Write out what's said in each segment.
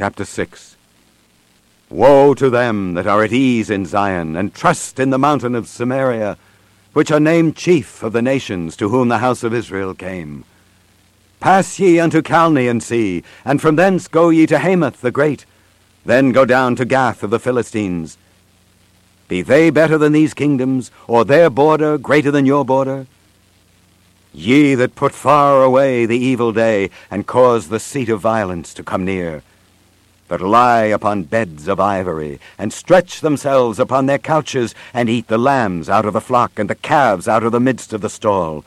Chapter 6 Woe to them that are at ease in Zion, and trust in the mountain of Samaria, which are named chief of the nations to whom the house of Israel came. Pass ye unto Calne and see, and from thence go ye to Hamath the great, then go down to Gath of the Philistines. Be they better than these kingdoms, or their border greater than your border? Ye that put far away the evil day, and cause the seat of violence to come near, that lie upon beds of ivory, and stretch themselves upon their couches, and eat the lambs out of the flock, and the calves out of the midst of the stall,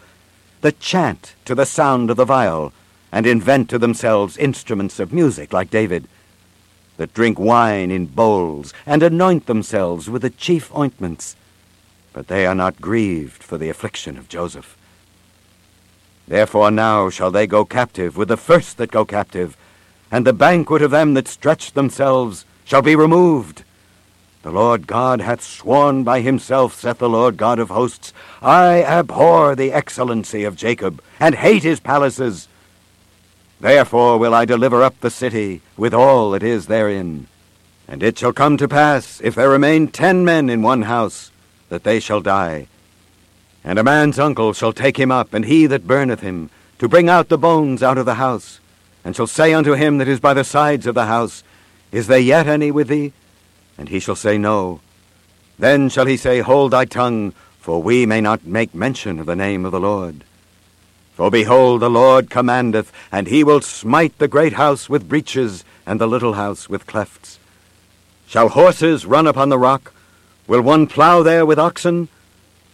that chant to the sound of the viol, and invent to themselves instruments of music like David, that drink wine in bowls, and anoint themselves with the chief ointments, but they are not grieved for the affliction of Joseph. Therefore now shall they go captive with the first that go captive, and the banquet of them that stretch themselves shall be removed. The Lord God hath sworn by himself, saith the Lord God of hosts, I abhor the excellency of Jacob, and hate his palaces. Therefore will I deliver up the city with all that is therein. And it shall come to pass, if there remain ten men in one house, that they shall die. And a man's uncle shall take him up, and he that burneth him, to bring out the bones out of the house, and shall say unto him that is by the sides of the house, Is there yet any with thee? And he shall say, No. Then shall he say, Hold thy tongue, for we may not make mention of the name of the Lord. For behold, the Lord commandeth, and he will smite the great house with breaches, and the little house with clefts. Shall horses run upon the rock? Will one plough there with oxen?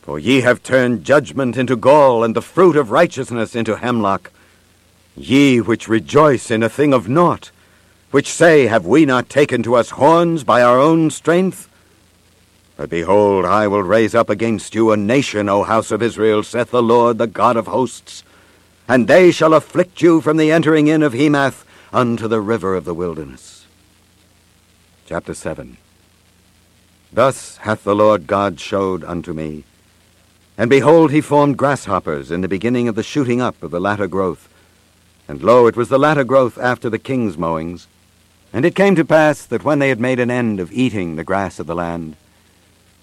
For ye have turned judgment into gall, and the fruit of righteousness into hemlock. Ye which rejoice in a thing of naught, which say, Have we not taken to us horns by our own strength? But behold, I will raise up against you a nation, O house of Israel, saith the Lord, the God of hosts and they shall afflict you from the entering in of Hemath unto the river of the wilderness. Chapter 7 Thus hath the Lord God showed unto me. And behold, he formed grasshoppers in the beginning of the shooting up of the latter growth. And lo, it was the latter growth after the king's mowings. And it came to pass that when they had made an end of eating the grass of the land,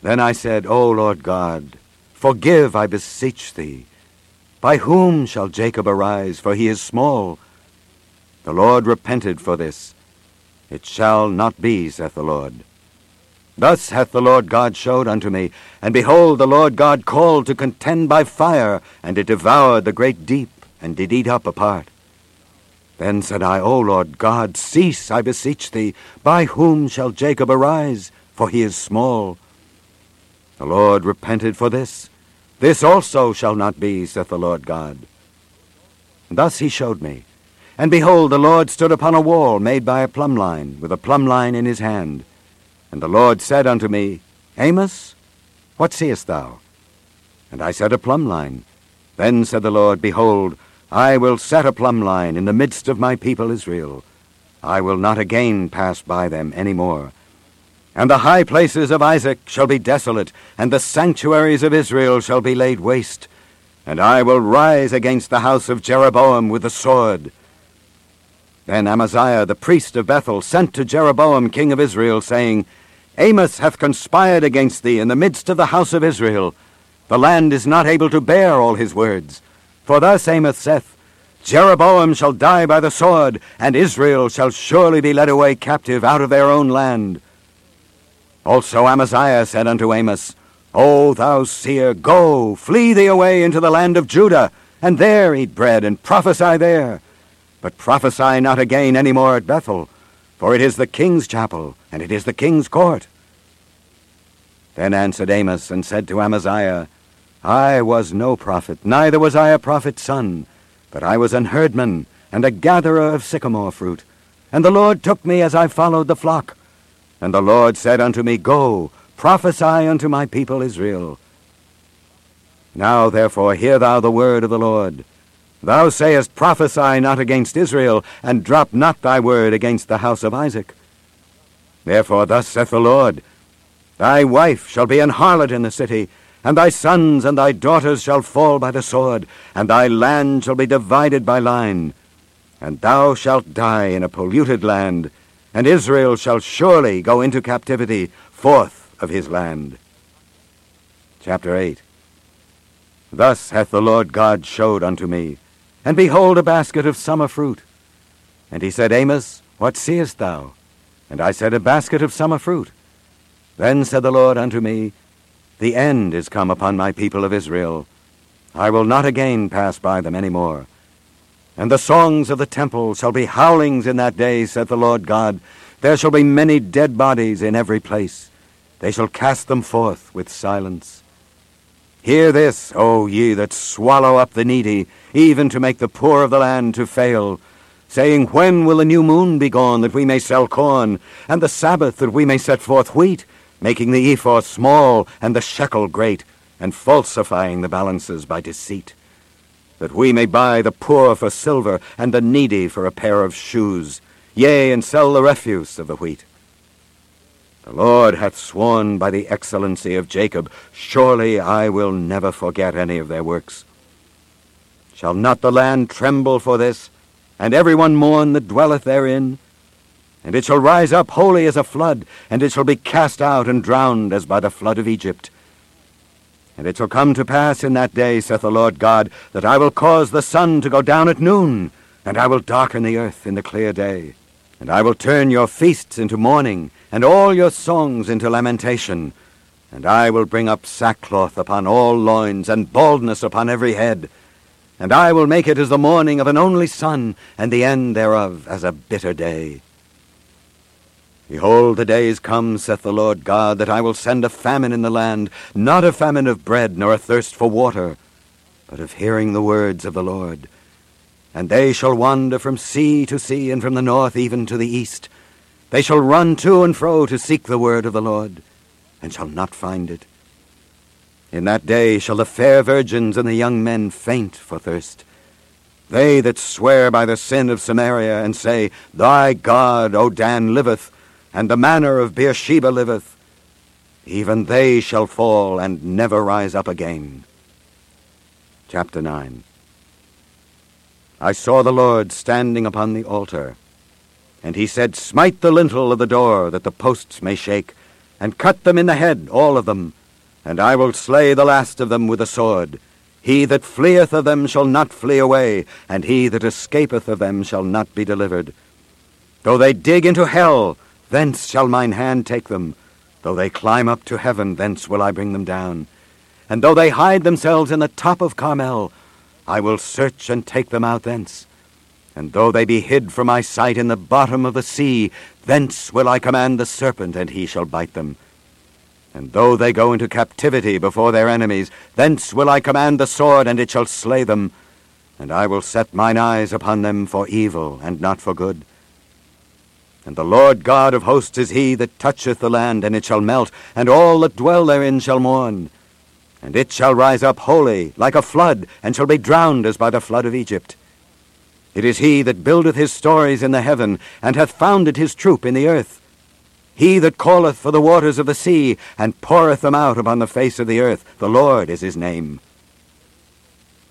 then I said, O Lord God, forgive, I beseech thee, by whom shall Jacob arise, for he is small? The Lord repented for this. It shall not be, saith the Lord. Thus hath the Lord God showed unto me, and behold, the Lord God called to contend by fire, and it devoured the great deep, and did eat up a part. Then said I, O Lord God, cease, I beseech thee. By whom shall Jacob arise? For he is small. The Lord repented for this. This also shall not be, saith the Lord God. Thus he showed me. And behold, the Lord stood upon a wall made by a plumb line, with a plumb line in his hand. And the Lord said unto me, Amos, what seest thou? And I said, A plumb line. Then said the Lord, Behold, I will set a plumb line in the midst of my people Israel. I will not again pass by them any more. And the high places of Isaac shall be desolate, and the sanctuaries of Israel shall be laid waste. And I will rise against the house of Jeroboam with the sword. Then Amaziah the priest of Bethel sent to Jeroboam king of Israel, saying, Amos hath conspired against thee in the midst of the house of Israel. The land is not able to bear all his words. For thus Amos saith, Jeroboam shall die by the sword, and Israel shall surely be led away captive out of their own land. Also Amaziah said unto Amos, O thou seer, go, flee thee away into the land of Judah, and there eat bread, and prophesy there. But prophesy not again any more at Bethel, for it is the king's chapel, and it is the king's court. Then answered Amos, and said to Amaziah, I was no prophet, neither was I a prophet's son, but I was an herdman, and a gatherer of sycamore fruit. And the Lord took me as I followed the flock. And the Lord said unto me, Go, prophesy unto my people Israel. Now therefore hear thou the word of the Lord. Thou sayest, Prophesy not against Israel, and drop not thy word against the house of Isaac. Therefore thus saith the Lord, Thy wife shall be an harlot in the city, and thy sons and thy daughters shall fall by the sword, and thy land shall be divided by line. And thou shalt die in a polluted land, and Israel shall surely go into captivity forth of his land. Chapter 8 Thus hath the Lord God showed unto me, and behold a basket of summer fruit. And he said, Amos, what seest thou? And I said, A basket of summer fruit. Then said the Lord unto me, The end is come upon my people of Israel. I will not again pass by them any more. And the songs of the temple shall be howlings in that day, saith the Lord God. There shall be many dead bodies in every place. They shall cast them forth with silence. Hear this, O ye that swallow up the needy, even to make the poor of the land to fail, saying, When will the new moon be gone, that we may sell corn, and the Sabbath, that we may set forth wheat, making the ephah small, and the shekel great, and falsifying the balances by deceit? that we may buy the poor for silver, and the needy for a pair of shoes, yea, and sell the refuse of the wheat. The Lord hath sworn by the excellency of Jacob, Surely I will never forget any of their works. Shall not the land tremble for this, and every one mourn that dwelleth therein? And it shall rise up wholly as a flood, and it shall be cast out and drowned as by the flood of Egypt. And it shall come to pass in that day, saith the Lord God, that I will cause the sun to go down at noon, and I will darken the earth in the clear day. And I will turn your feasts into mourning, and all your songs into lamentation. And I will bring up sackcloth upon all loins, and baldness upon every head. And I will make it as the mourning of an only son, and the end thereof as a bitter day. Behold, the days come, saith the Lord God, that I will send a famine in the land, not a famine of bread, nor a thirst for water, but of hearing the words of the Lord. And they shall wander from sea to sea, and from the north even to the east. They shall run to and fro to seek the word of the Lord, and shall not find it. In that day shall the fair virgins and the young men faint for thirst. They that swear by the sin of Samaria, and say, Thy God, O Dan, liveth, and the manner of Beersheba liveth, even they shall fall and never rise up again. Chapter 9 I saw the Lord standing upon the altar, and he said, Smite the lintel of the door, that the posts may shake, and cut them in the head, all of them, and I will slay the last of them with a sword. He that fleeth of them shall not flee away, and he that escapeth of them shall not be delivered. Though they dig into hell, Thence shall mine hand take them. Though they climb up to heaven, thence will I bring them down. And though they hide themselves in the top of Carmel, I will search and take them out thence. And though they be hid from my sight in the bottom of the sea, thence will I command the serpent, and he shall bite them. And though they go into captivity before their enemies, thence will I command the sword, and it shall slay them. And I will set mine eyes upon them for evil, and not for good. And the Lord God of hosts is he that toucheth the land, and it shall melt, and all that dwell therein shall mourn. And it shall rise up wholly, like a flood, and shall be drowned as by the flood of Egypt. It is he that buildeth his stories in the heaven, and hath founded his troop in the earth. He that calleth for the waters of the sea, and poureth them out upon the face of the earth, the Lord is his name.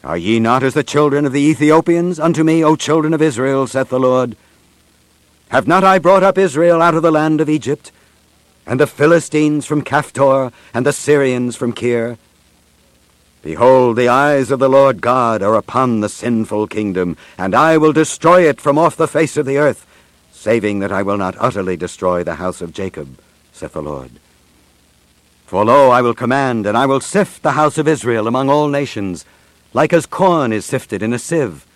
Are ye not as the children of the Ethiopians unto me, O children of Israel, saith the Lord? Have not I brought up Israel out of the land of Egypt, and the Philistines from Caphtor, and the Syrians from Kir? Behold, the eyes of the Lord God are upon the sinful kingdom, and I will destroy it from off the face of the earth, saving that I will not utterly destroy the house of Jacob, saith the Lord. For lo, I will command, and I will sift the house of Israel among all nations, like as corn is sifted in a sieve.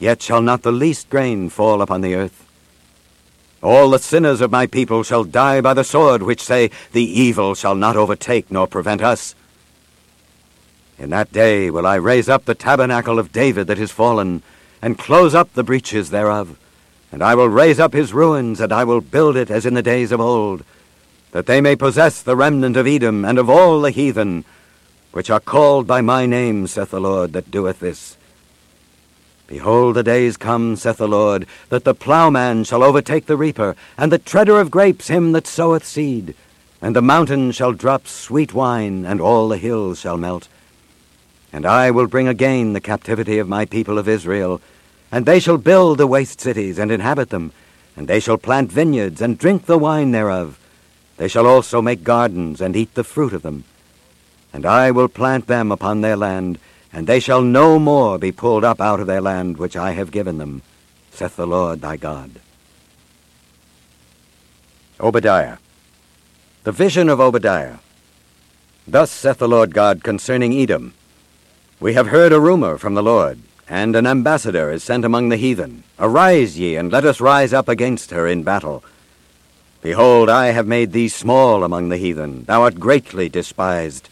Yet shall not the least grain fall upon the earth. All the sinners of my people shall die by the sword, which say, The evil shall not overtake nor prevent us. In that day will I raise up the tabernacle of David that is fallen, and close up the breaches thereof. And I will raise up his ruins, and I will build it as in the days of old, that they may possess the remnant of Edom and of all the heathen, which are called by my name, saith the Lord that doeth this. Behold, the days come, saith the Lord, that the ploughman shall overtake the reaper, and the treader of grapes him that soweth seed. And the mountains shall drop sweet wine, and all the hills shall melt. And I will bring again the captivity of my people of Israel, and they shall build the waste cities and inhabit them. And they shall plant vineyards, and drink the wine thereof. They shall also make gardens, and eat the fruit of them. And I will plant them upon their land, and they shall no more be pulled up out of their land which I have given them, saith the Lord thy God. Obadiah. The vision of Obadiah. Thus saith the Lord God concerning Edom. We have heard a rumor from the Lord, and an ambassador is sent among the heathen. Arise ye, and let us rise up against her in battle. Behold, I have made thee small among the heathen. Thou art greatly despised.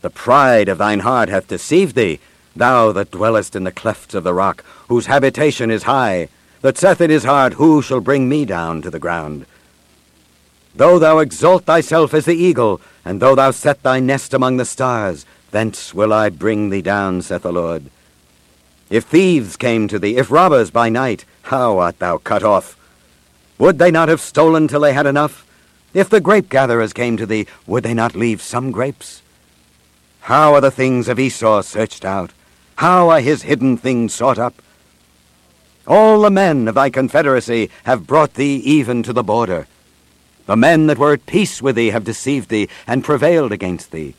The pride of thine heart hath deceived thee, thou that dwellest in the clefts of the rock, whose habitation is high, that saith in his heart, Who shall bring me down to the ground? Though thou exalt thyself as the eagle, and though thou set thy nest among the stars, thence will I bring thee down, saith the Lord. If thieves came to thee, if robbers by night, how art thou cut off? Would they not have stolen till they had enough? If the grape gatherers came to thee, would they not leave some grapes? How are the things of Esau searched out? How are his hidden things sought up? All the men of thy confederacy have brought thee even to the border. The men that were at peace with thee have deceived thee, and prevailed against thee.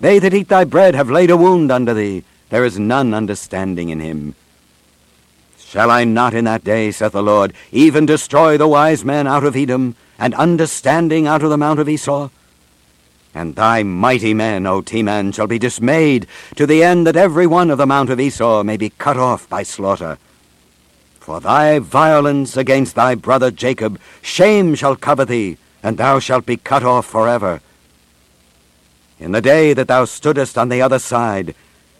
They that eat thy bread have laid a wound under thee. There is none understanding in him. Shall I not in that day, saith the Lord, even destroy the wise men out of Edom, and understanding out of the mount of Esau? And thy mighty men, O Teman, shall be dismayed, to the end that every one of the mount of Esau may be cut off by slaughter. For thy violence against thy brother Jacob, shame shall cover thee, and thou shalt be cut off forever. In the day that thou stoodest on the other side,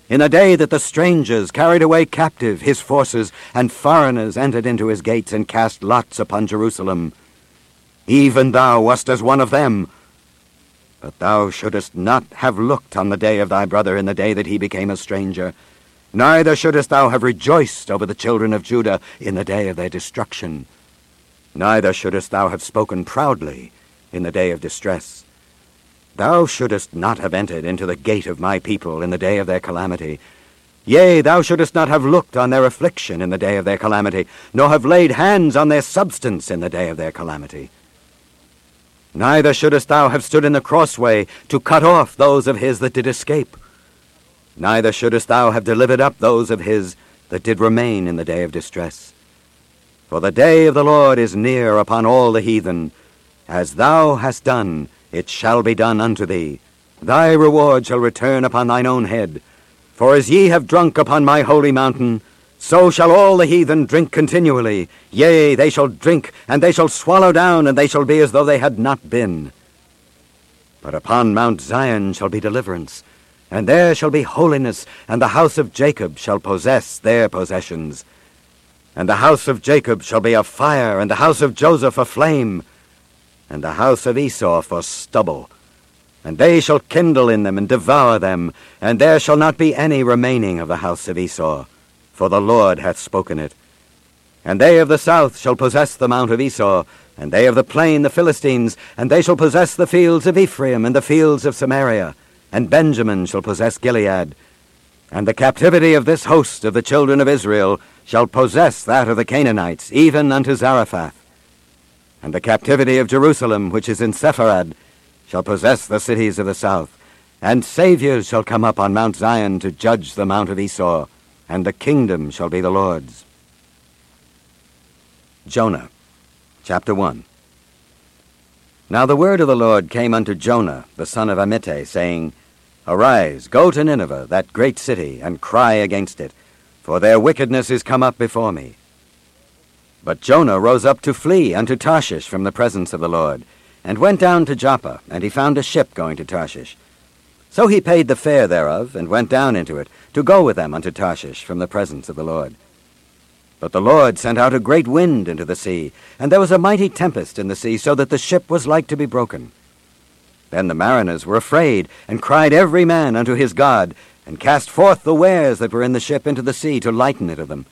in the day that the strangers carried away captive his forces, and foreigners entered into his gates and cast lots upon Jerusalem, even thou wast as one of them, but thou shouldest not have looked on the day of thy brother in the day that he became a stranger. Neither shouldest thou have rejoiced over the children of Judah in the day of their destruction. Neither shouldest thou have spoken proudly in the day of distress. Thou shouldest not have entered into the gate of my people in the day of their calamity. Yea, thou shouldest not have looked on their affliction in the day of their calamity, nor have laid hands on their substance in the day of their calamity. Neither shouldest thou have stood in the crossway to cut off those of his that did escape. Neither shouldest thou have delivered up those of his that did remain in the day of distress. For the day of the Lord is near upon all the heathen. As thou hast done, it shall be done unto thee. Thy reward shall return upon thine own head. For as ye have drunk upon my holy mountain, so shall all the heathen drink continually. Yea, they shall drink, and they shall swallow down, and they shall be as though they had not been. But upon Mount Zion shall be deliverance, and there shall be holiness, and the house of Jacob shall possess their possessions. And the house of Jacob shall be a fire, and the house of Joseph a flame, and the house of Esau for stubble. And they shall kindle in them, and devour them, and there shall not be any remaining of the house of Esau for the Lord hath spoken it. And they of the south shall possess the mount of Esau, and they of the plain the Philistines, and they shall possess the fields of Ephraim and the fields of Samaria, and Benjamin shall possess Gilead. And the captivity of this host of the children of Israel shall possess that of the Canaanites, even unto Zarephath. And the captivity of Jerusalem, which is in Sepharad, shall possess the cities of the south. And Saviours shall come up on Mount Zion to judge the mount of Esau and the kingdom shall be the Lord's. Jonah, chapter 1 Now the word of the Lord came unto Jonah, the son of Amittai, saying, Arise, go to Nineveh, that great city, and cry against it, for their wickedness is come up before me. But Jonah rose up to flee unto Tarshish from the presence of the Lord, and went down to Joppa, and he found a ship going to Tarshish. So he paid the fare thereof, and went down into it, to go with them unto Tarshish from the presence of the Lord. But the Lord sent out a great wind into the sea, and there was a mighty tempest in the sea, so that the ship was like to be broken. Then the mariners were afraid, and cried every man unto his God, and cast forth the wares that were in the ship into the sea to lighten it of them.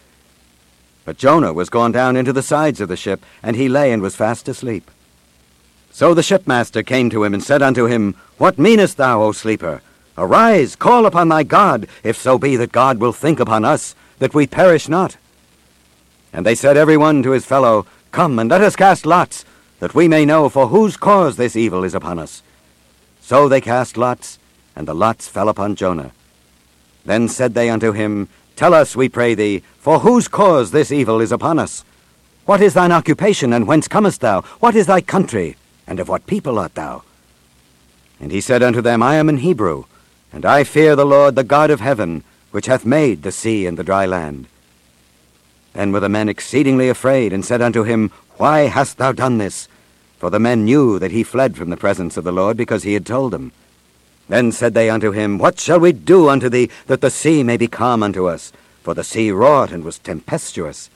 But Jonah was gone down into the sides of the ship, and he lay and was fast asleep. So the shipmaster came to him and said unto him, What meanest thou, O sleeper? Arise, call upon thy God, if so be that God will think upon us, that we perish not. And they said every one to his fellow, Come, and let us cast lots, that we may know for whose cause this evil is upon us. So they cast lots, and the lots fell upon Jonah. Then said they unto him, Tell us, we pray thee, for whose cause this evil is upon us? What is thine occupation, and whence comest thou? What is thy country, and of what people art thou? And he said unto them, I am an Hebrew, and I fear the Lord, the God of heaven, which hath made the sea and the dry land. Then were the men exceedingly afraid, and said unto him, Why hast thou done this? For the men knew that he fled from the presence of the Lord, because he had told them. Then said they unto him, What shall we do unto thee, that the sea may be calm unto us? For the sea wrought and was tempestuous.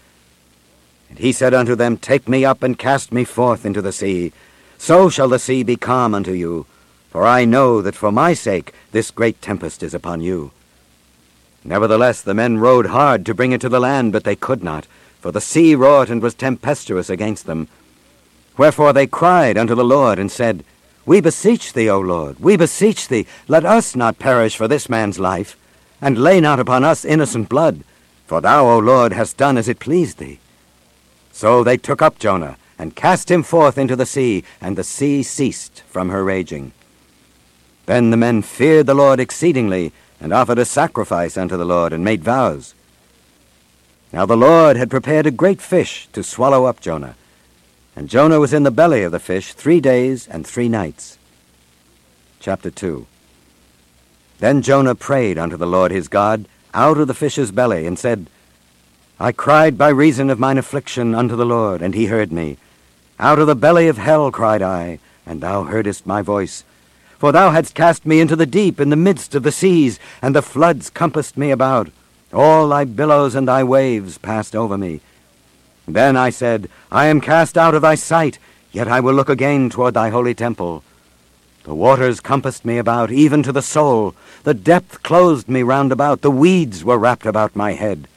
And he said unto them, Take me up and cast me forth into the sea. So shall the sea be calm unto you. For I know that for my sake this great tempest is upon you. Nevertheless the men rowed hard to bring it to the land, but they could not, for the sea wrought and was tempestuous against them. Wherefore they cried unto the Lord, and said, We beseech thee, O Lord, we beseech thee, let us not perish for this man's life, and lay not upon us innocent blood, for thou, O Lord, hast done as it pleased thee. So they took up Jonah, and cast him forth into the sea, and the sea ceased from her raging. Then the men feared the Lord exceedingly, and offered a sacrifice unto the Lord, and made vows. Now the Lord had prepared a great fish to swallow up Jonah. And Jonah was in the belly of the fish three days and three nights. Chapter 2 Then Jonah prayed unto the Lord his God out of the fish's belly, and said, I cried by reason of mine affliction unto the Lord, and he heard me. Out of the belly of hell cried I, and thou heardest my voice. For thou hadst cast me into the deep in the midst of the seas, and the floods compassed me about. All thy billows and thy waves passed over me. Then I said, I am cast out of thy sight, yet I will look again toward thy holy temple. The waters compassed me about, even to the soul. The depth closed me round about. The weeds were wrapped about my head.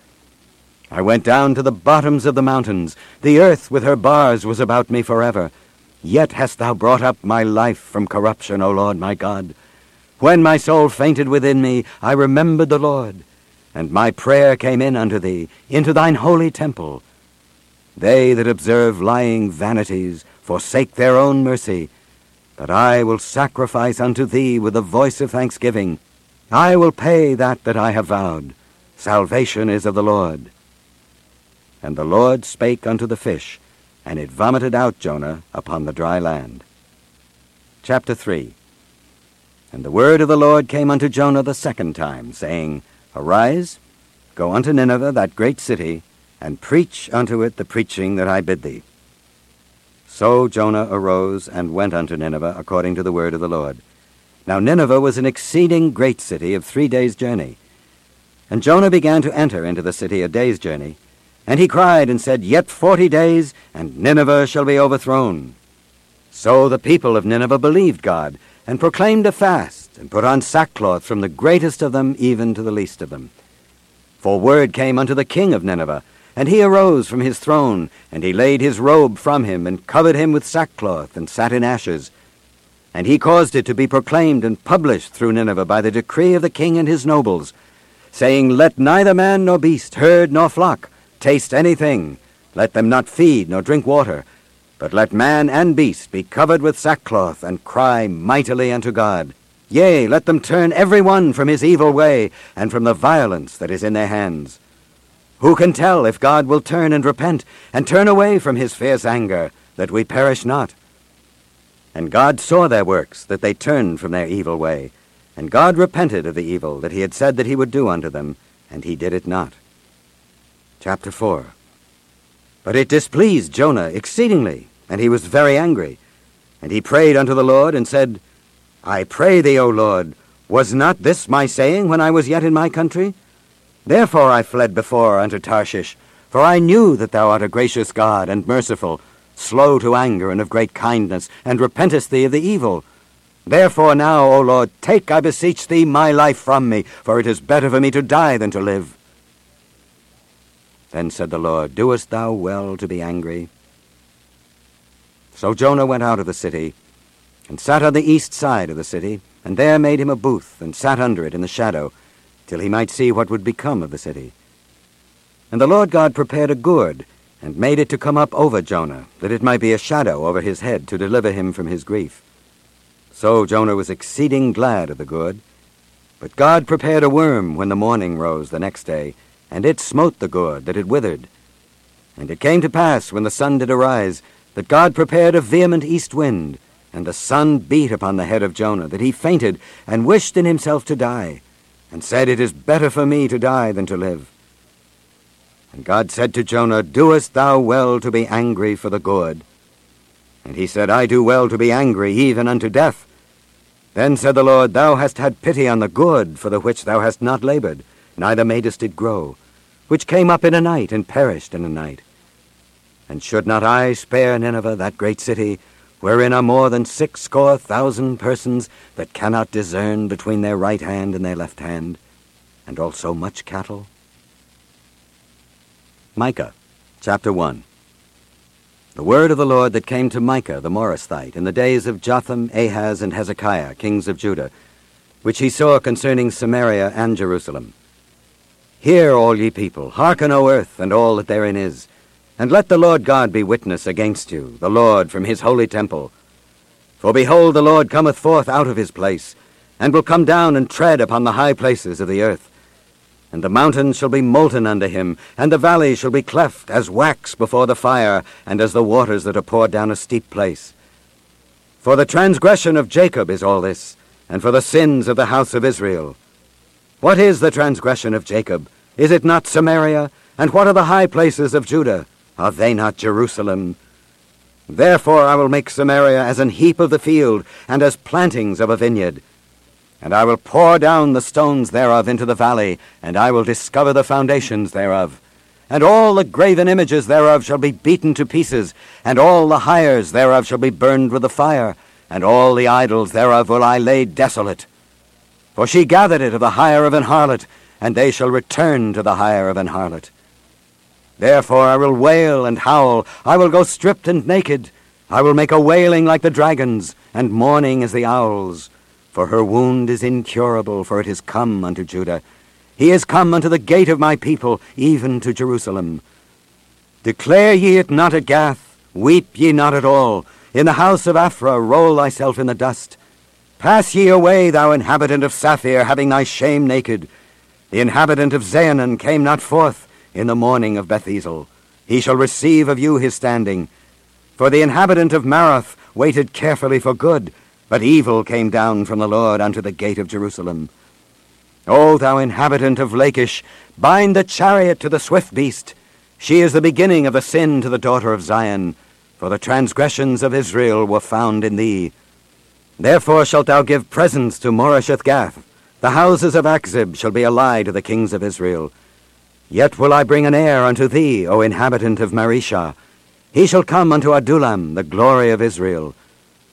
I went down to the bottoms of the mountains. The earth with her bars was about me forever. Yet hast thou brought up my life from corruption, O Lord my God. When my soul fainted within me, I remembered the Lord, and my prayer came in unto thee, into thine holy temple. They that observe lying vanities forsake their own mercy, but I will sacrifice unto thee with a voice of thanksgiving. I will pay that that I have vowed. Salvation is of the Lord. And the Lord spake unto the fish, and it vomited out Jonah upon the dry land. Chapter 3 And the word of the Lord came unto Jonah the second time, saying, Arise, go unto Nineveh, that great city, and preach unto it the preaching that I bid thee. So Jonah arose and went unto Nineveh according to the word of the Lord. Now Nineveh was an exceeding great city of three days' journey. And Jonah began to enter into the city a day's journey, and he cried and said, Yet forty days, and Nineveh shall be overthrown. So the people of Nineveh believed God, and proclaimed a fast, and put on sackcloth from the greatest of them even to the least of them. For word came unto the king of Nineveh, and he arose from his throne, and he laid his robe from him, and covered him with sackcloth, and sat in ashes. And he caused it to be proclaimed and published through Nineveh by the decree of the king and his nobles, saying, Let neither man nor beast, herd nor flock, taste anything. Let them not feed nor drink water, but let man and beast be covered with sackcloth, and cry mightily unto God. Yea, let them turn every one from his evil way, and from the violence that is in their hands. Who can tell if God will turn and repent, and turn away from his fierce anger, that we perish not? And God saw their works, that they turned from their evil way. And God repented of the evil that he had said that he would do unto them, and he did it not. Chapter 4 But it displeased Jonah exceedingly, and he was very angry. And he prayed unto the Lord, and said, I pray thee, O Lord, was not this my saying when I was yet in my country? Therefore I fled before unto Tarshish, for I knew that thou art a gracious God and merciful, slow to anger and of great kindness, and repentest thee of the evil. Therefore now, O Lord, take, I beseech thee, my life from me, for it is better for me to die than to live. Then said the Lord, Doest thou well to be angry? So Jonah went out of the city, and sat on the east side of the city, and there made him a booth, and sat under it in the shadow, till he might see what would become of the city. And the Lord God prepared a gourd, and made it to come up over Jonah, that it might be a shadow over his head to deliver him from his grief. So Jonah was exceeding glad of the gourd. But God prepared a worm when the morning rose the next day, and it smote the gourd, that it withered. And it came to pass, when the sun did arise, that God prepared a vehement east wind, and the sun beat upon the head of Jonah, that he fainted, and wished in himself to die, and said, It is better for me to die than to live. And God said to Jonah, Doest thou well to be angry for the gourd? And he said, I do well to be angry, even unto death. Then said the Lord, Thou hast had pity on the gourd, for the which thou hast not labored, neither madest it grow, which came up in a night, and perished in a night. And should not I spare Nineveh, that great city, wherein are more than six score thousand persons that cannot discern between their right hand and their left hand, and also much cattle? Micah, chapter 1. The word of the Lord that came to Micah the Morasthite in the days of Jotham, Ahaz, and Hezekiah, kings of Judah, which he saw concerning Samaria and Jerusalem. Hear, all ye people, hearken, O earth, and all that therein is, and let the Lord God be witness against you, the Lord from his holy temple. For behold, the Lord cometh forth out of his place, and will come down and tread upon the high places of the earth. And the mountains shall be molten under him, and the valleys shall be cleft as wax before the fire, and as the waters that are poured down a steep place. For the transgression of Jacob is all this, and for the sins of the house of Israel. What is the transgression of Jacob? Is it not Samaria? And what are the high places of Judah? Are they not Jerusalem? Therefore I will make Samaria as an heap of the field, and as plantings of a vineyard. And I will pour down the stones thereof into the valley, and I will discover the foundations thereof. And all the graven images thereof shall be beaten to pieces, and all the hires thereof shall be burned with the fire, and all the idols thereof will I lay desolate. For she gathered it of the hire of an harlot, and they shall return to the hire of an harlot. Therefore I will wail and howl, I will go stripped and naked, I will make a wailing like the dragons, and mourning as the owls. For her wound is incurable, for it is come unto Judah. He is come unto the gate of my people, even to Jerusalem. Declare ye it not at Gath, weep ye not at all. In the house of Aphrah roll thyself in the dust. Pass ye away, thou inhabitant of Saphir, having thy shame naked. The inhabitant of Zaanannim came not forth in the morning of Bethezel. He shall receive of you his standing. For the inhabitant of Maroth waited carefully for good, but evil came down from the Lord unto the gate of Jerusalem. O thou inhabitant of Lachish, bind the chariot to the swift beast. She is the beginning of the sin to the daughter of Zion, for the transgressions of Israel were found in thee. Therefore shalt thou give presents to Moresheth Gath. The houses of Achzib shall be a lie to the kings of Israel. Yet will I bring an heir unto thee, O inhabitant of Mareshah. He shall come unto Adullam, the glory of Israel.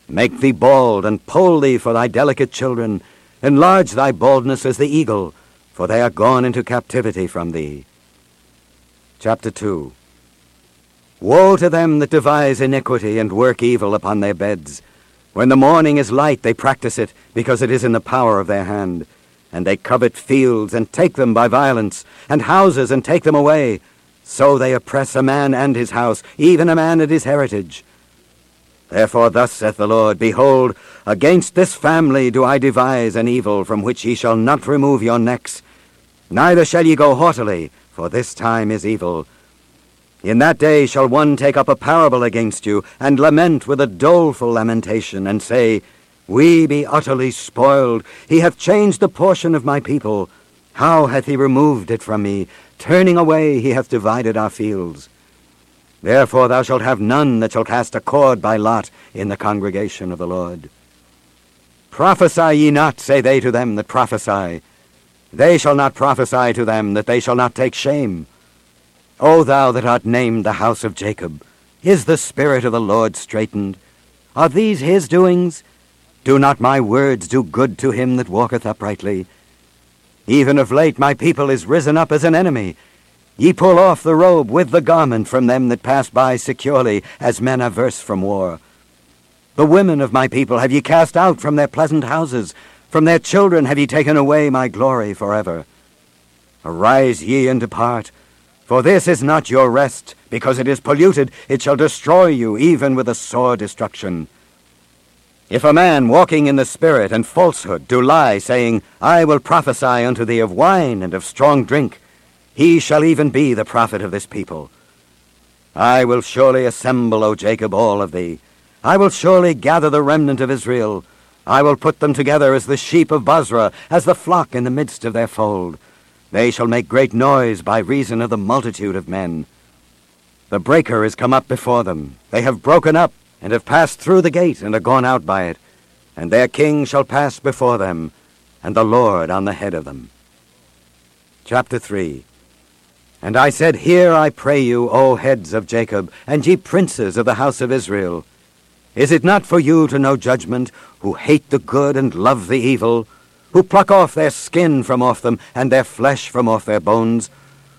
Make thee bald, and poll thee for thy delicate children. Enlarge thy baldness as the eagle, for they are gone into captivity from thee. Chapter 2 Woe to them that devise iniquity and work evil upon their beds. When the morning is light, they practice it, because it is in the power of their hand. And they covet fields, and take them by violence, and houses, and take them away. So they oppress a man and his house, even a man and his heritage. Therefore thus saith the Lord, Behold, against this family do I devise an evil from which ye shall not remove your necks, neither shall ye go haughtily, for this time is evil. In that day shall one take up a parable against you, and lament with a doleful lamentation, and say, We be utterly spoiled. He hath changed the portion of my people. How hath he removed it from me? Turning away he hath divided our fields. Therefore thou shalt have none that shall cast a cord by lot in the congregation of the Lord. Prophesy ye not, say they to them that prophesy. They shall not prophesy to them, that they shall not take shame. O thou that art named the house of Jacob, is the Spirit of the Lord straitened? Are these his doings? Do not my words do good to him that walketh uprightly? Even of late my people is risen up as an enemy, Ye pull off the robe with the garment from them that pass by securely, as men averse from war. The women of my people have ye cast out from their pleasant houses. From their children have ye taken away my glory forever. Arise ye and depart, For this is not your rest, because it is polluted, it shall destroy you, even with a sore destruction. If a man walking in the Spirit and falsehood do lie, saying, I will prophesy unto thee of wine and of strong drink, he shall even be the prophet of this people. I will surely assemble, O Jacob, all of thee. I will surely gather the remnant of Israel. I will put them together as the sheep of Bozrah, as the flock in the midst of their fold. They shall make great noise by reason of the multitude of men. The breaker is come up before them. They have broken up, and have passed through the gate, and are gone out by it. And their king shall pass before them, and the Lord on the head of them. Chapter 3 And I said, Hear, I pray you, O heads of Jacob, and ye princes of the house of Israel. Is it not for you to know judgment, who hate the good and love the evil, who pluck off their skin from off them, and their flesh from off their bones,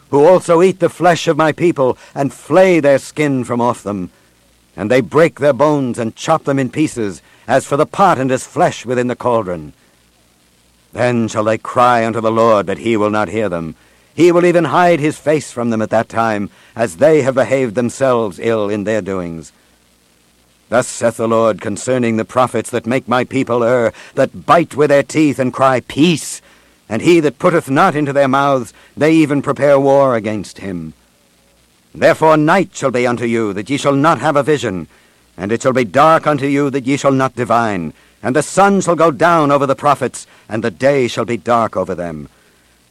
who also eat the flesh of my people, and flay their skin from off them, and they break their bones and chop them in pieces, as for the pot and his flesh within the cauldron. Then shall they cry unto the Lord, but he will not hear them. He will even hide his face from them at that time, as they have behaved themselves ill in their doings. Thus saith the Lord concerning the prophets that make my people err, that bite with their teeth and cry, Peace! And he that putteth not into their mouths, they even prepare war against him. Therefore night shall be unto you, that ye shall not have a vision, and it shall be dark unto you, that ye shall not divine. And the sun shall go down over the prophets, and the day shall be dark over them.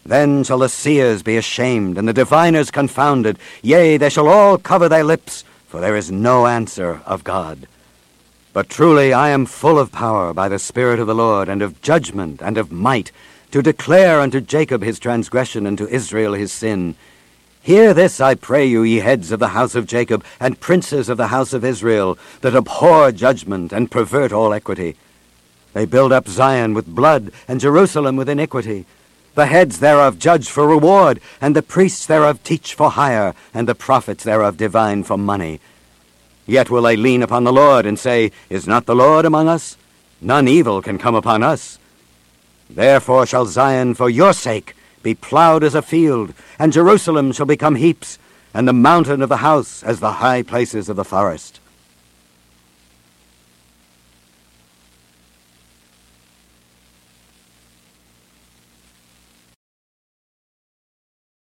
Then shall the seers be ashamed, and the diviners confounded. Yea, they shall all cover their lips, for there is no answer of God. But truly I am full of power by the Spirit of the Lord, and of judgment, and of might, to declare unto Jacob his transgression, and to Israel his sin. Hear this, I pray you, ye heads of the house of Jacob, and princes of the house of Israel, that abhor judgment, and pervert all equity. They build up Zion with blood, and Jerusalem with iniquity. The heads thereof judge for reward, and the priests thereof teach for hire, and the prophets thereof divine for money. Yet will they lean upon the Lord, and say, Is not the Lord among us? None evil can come upon us. Therefore shall Zion for your sake be plowed as a field, and Jerusalem shall become heaps, and the mountain of the house as the high places of the forest.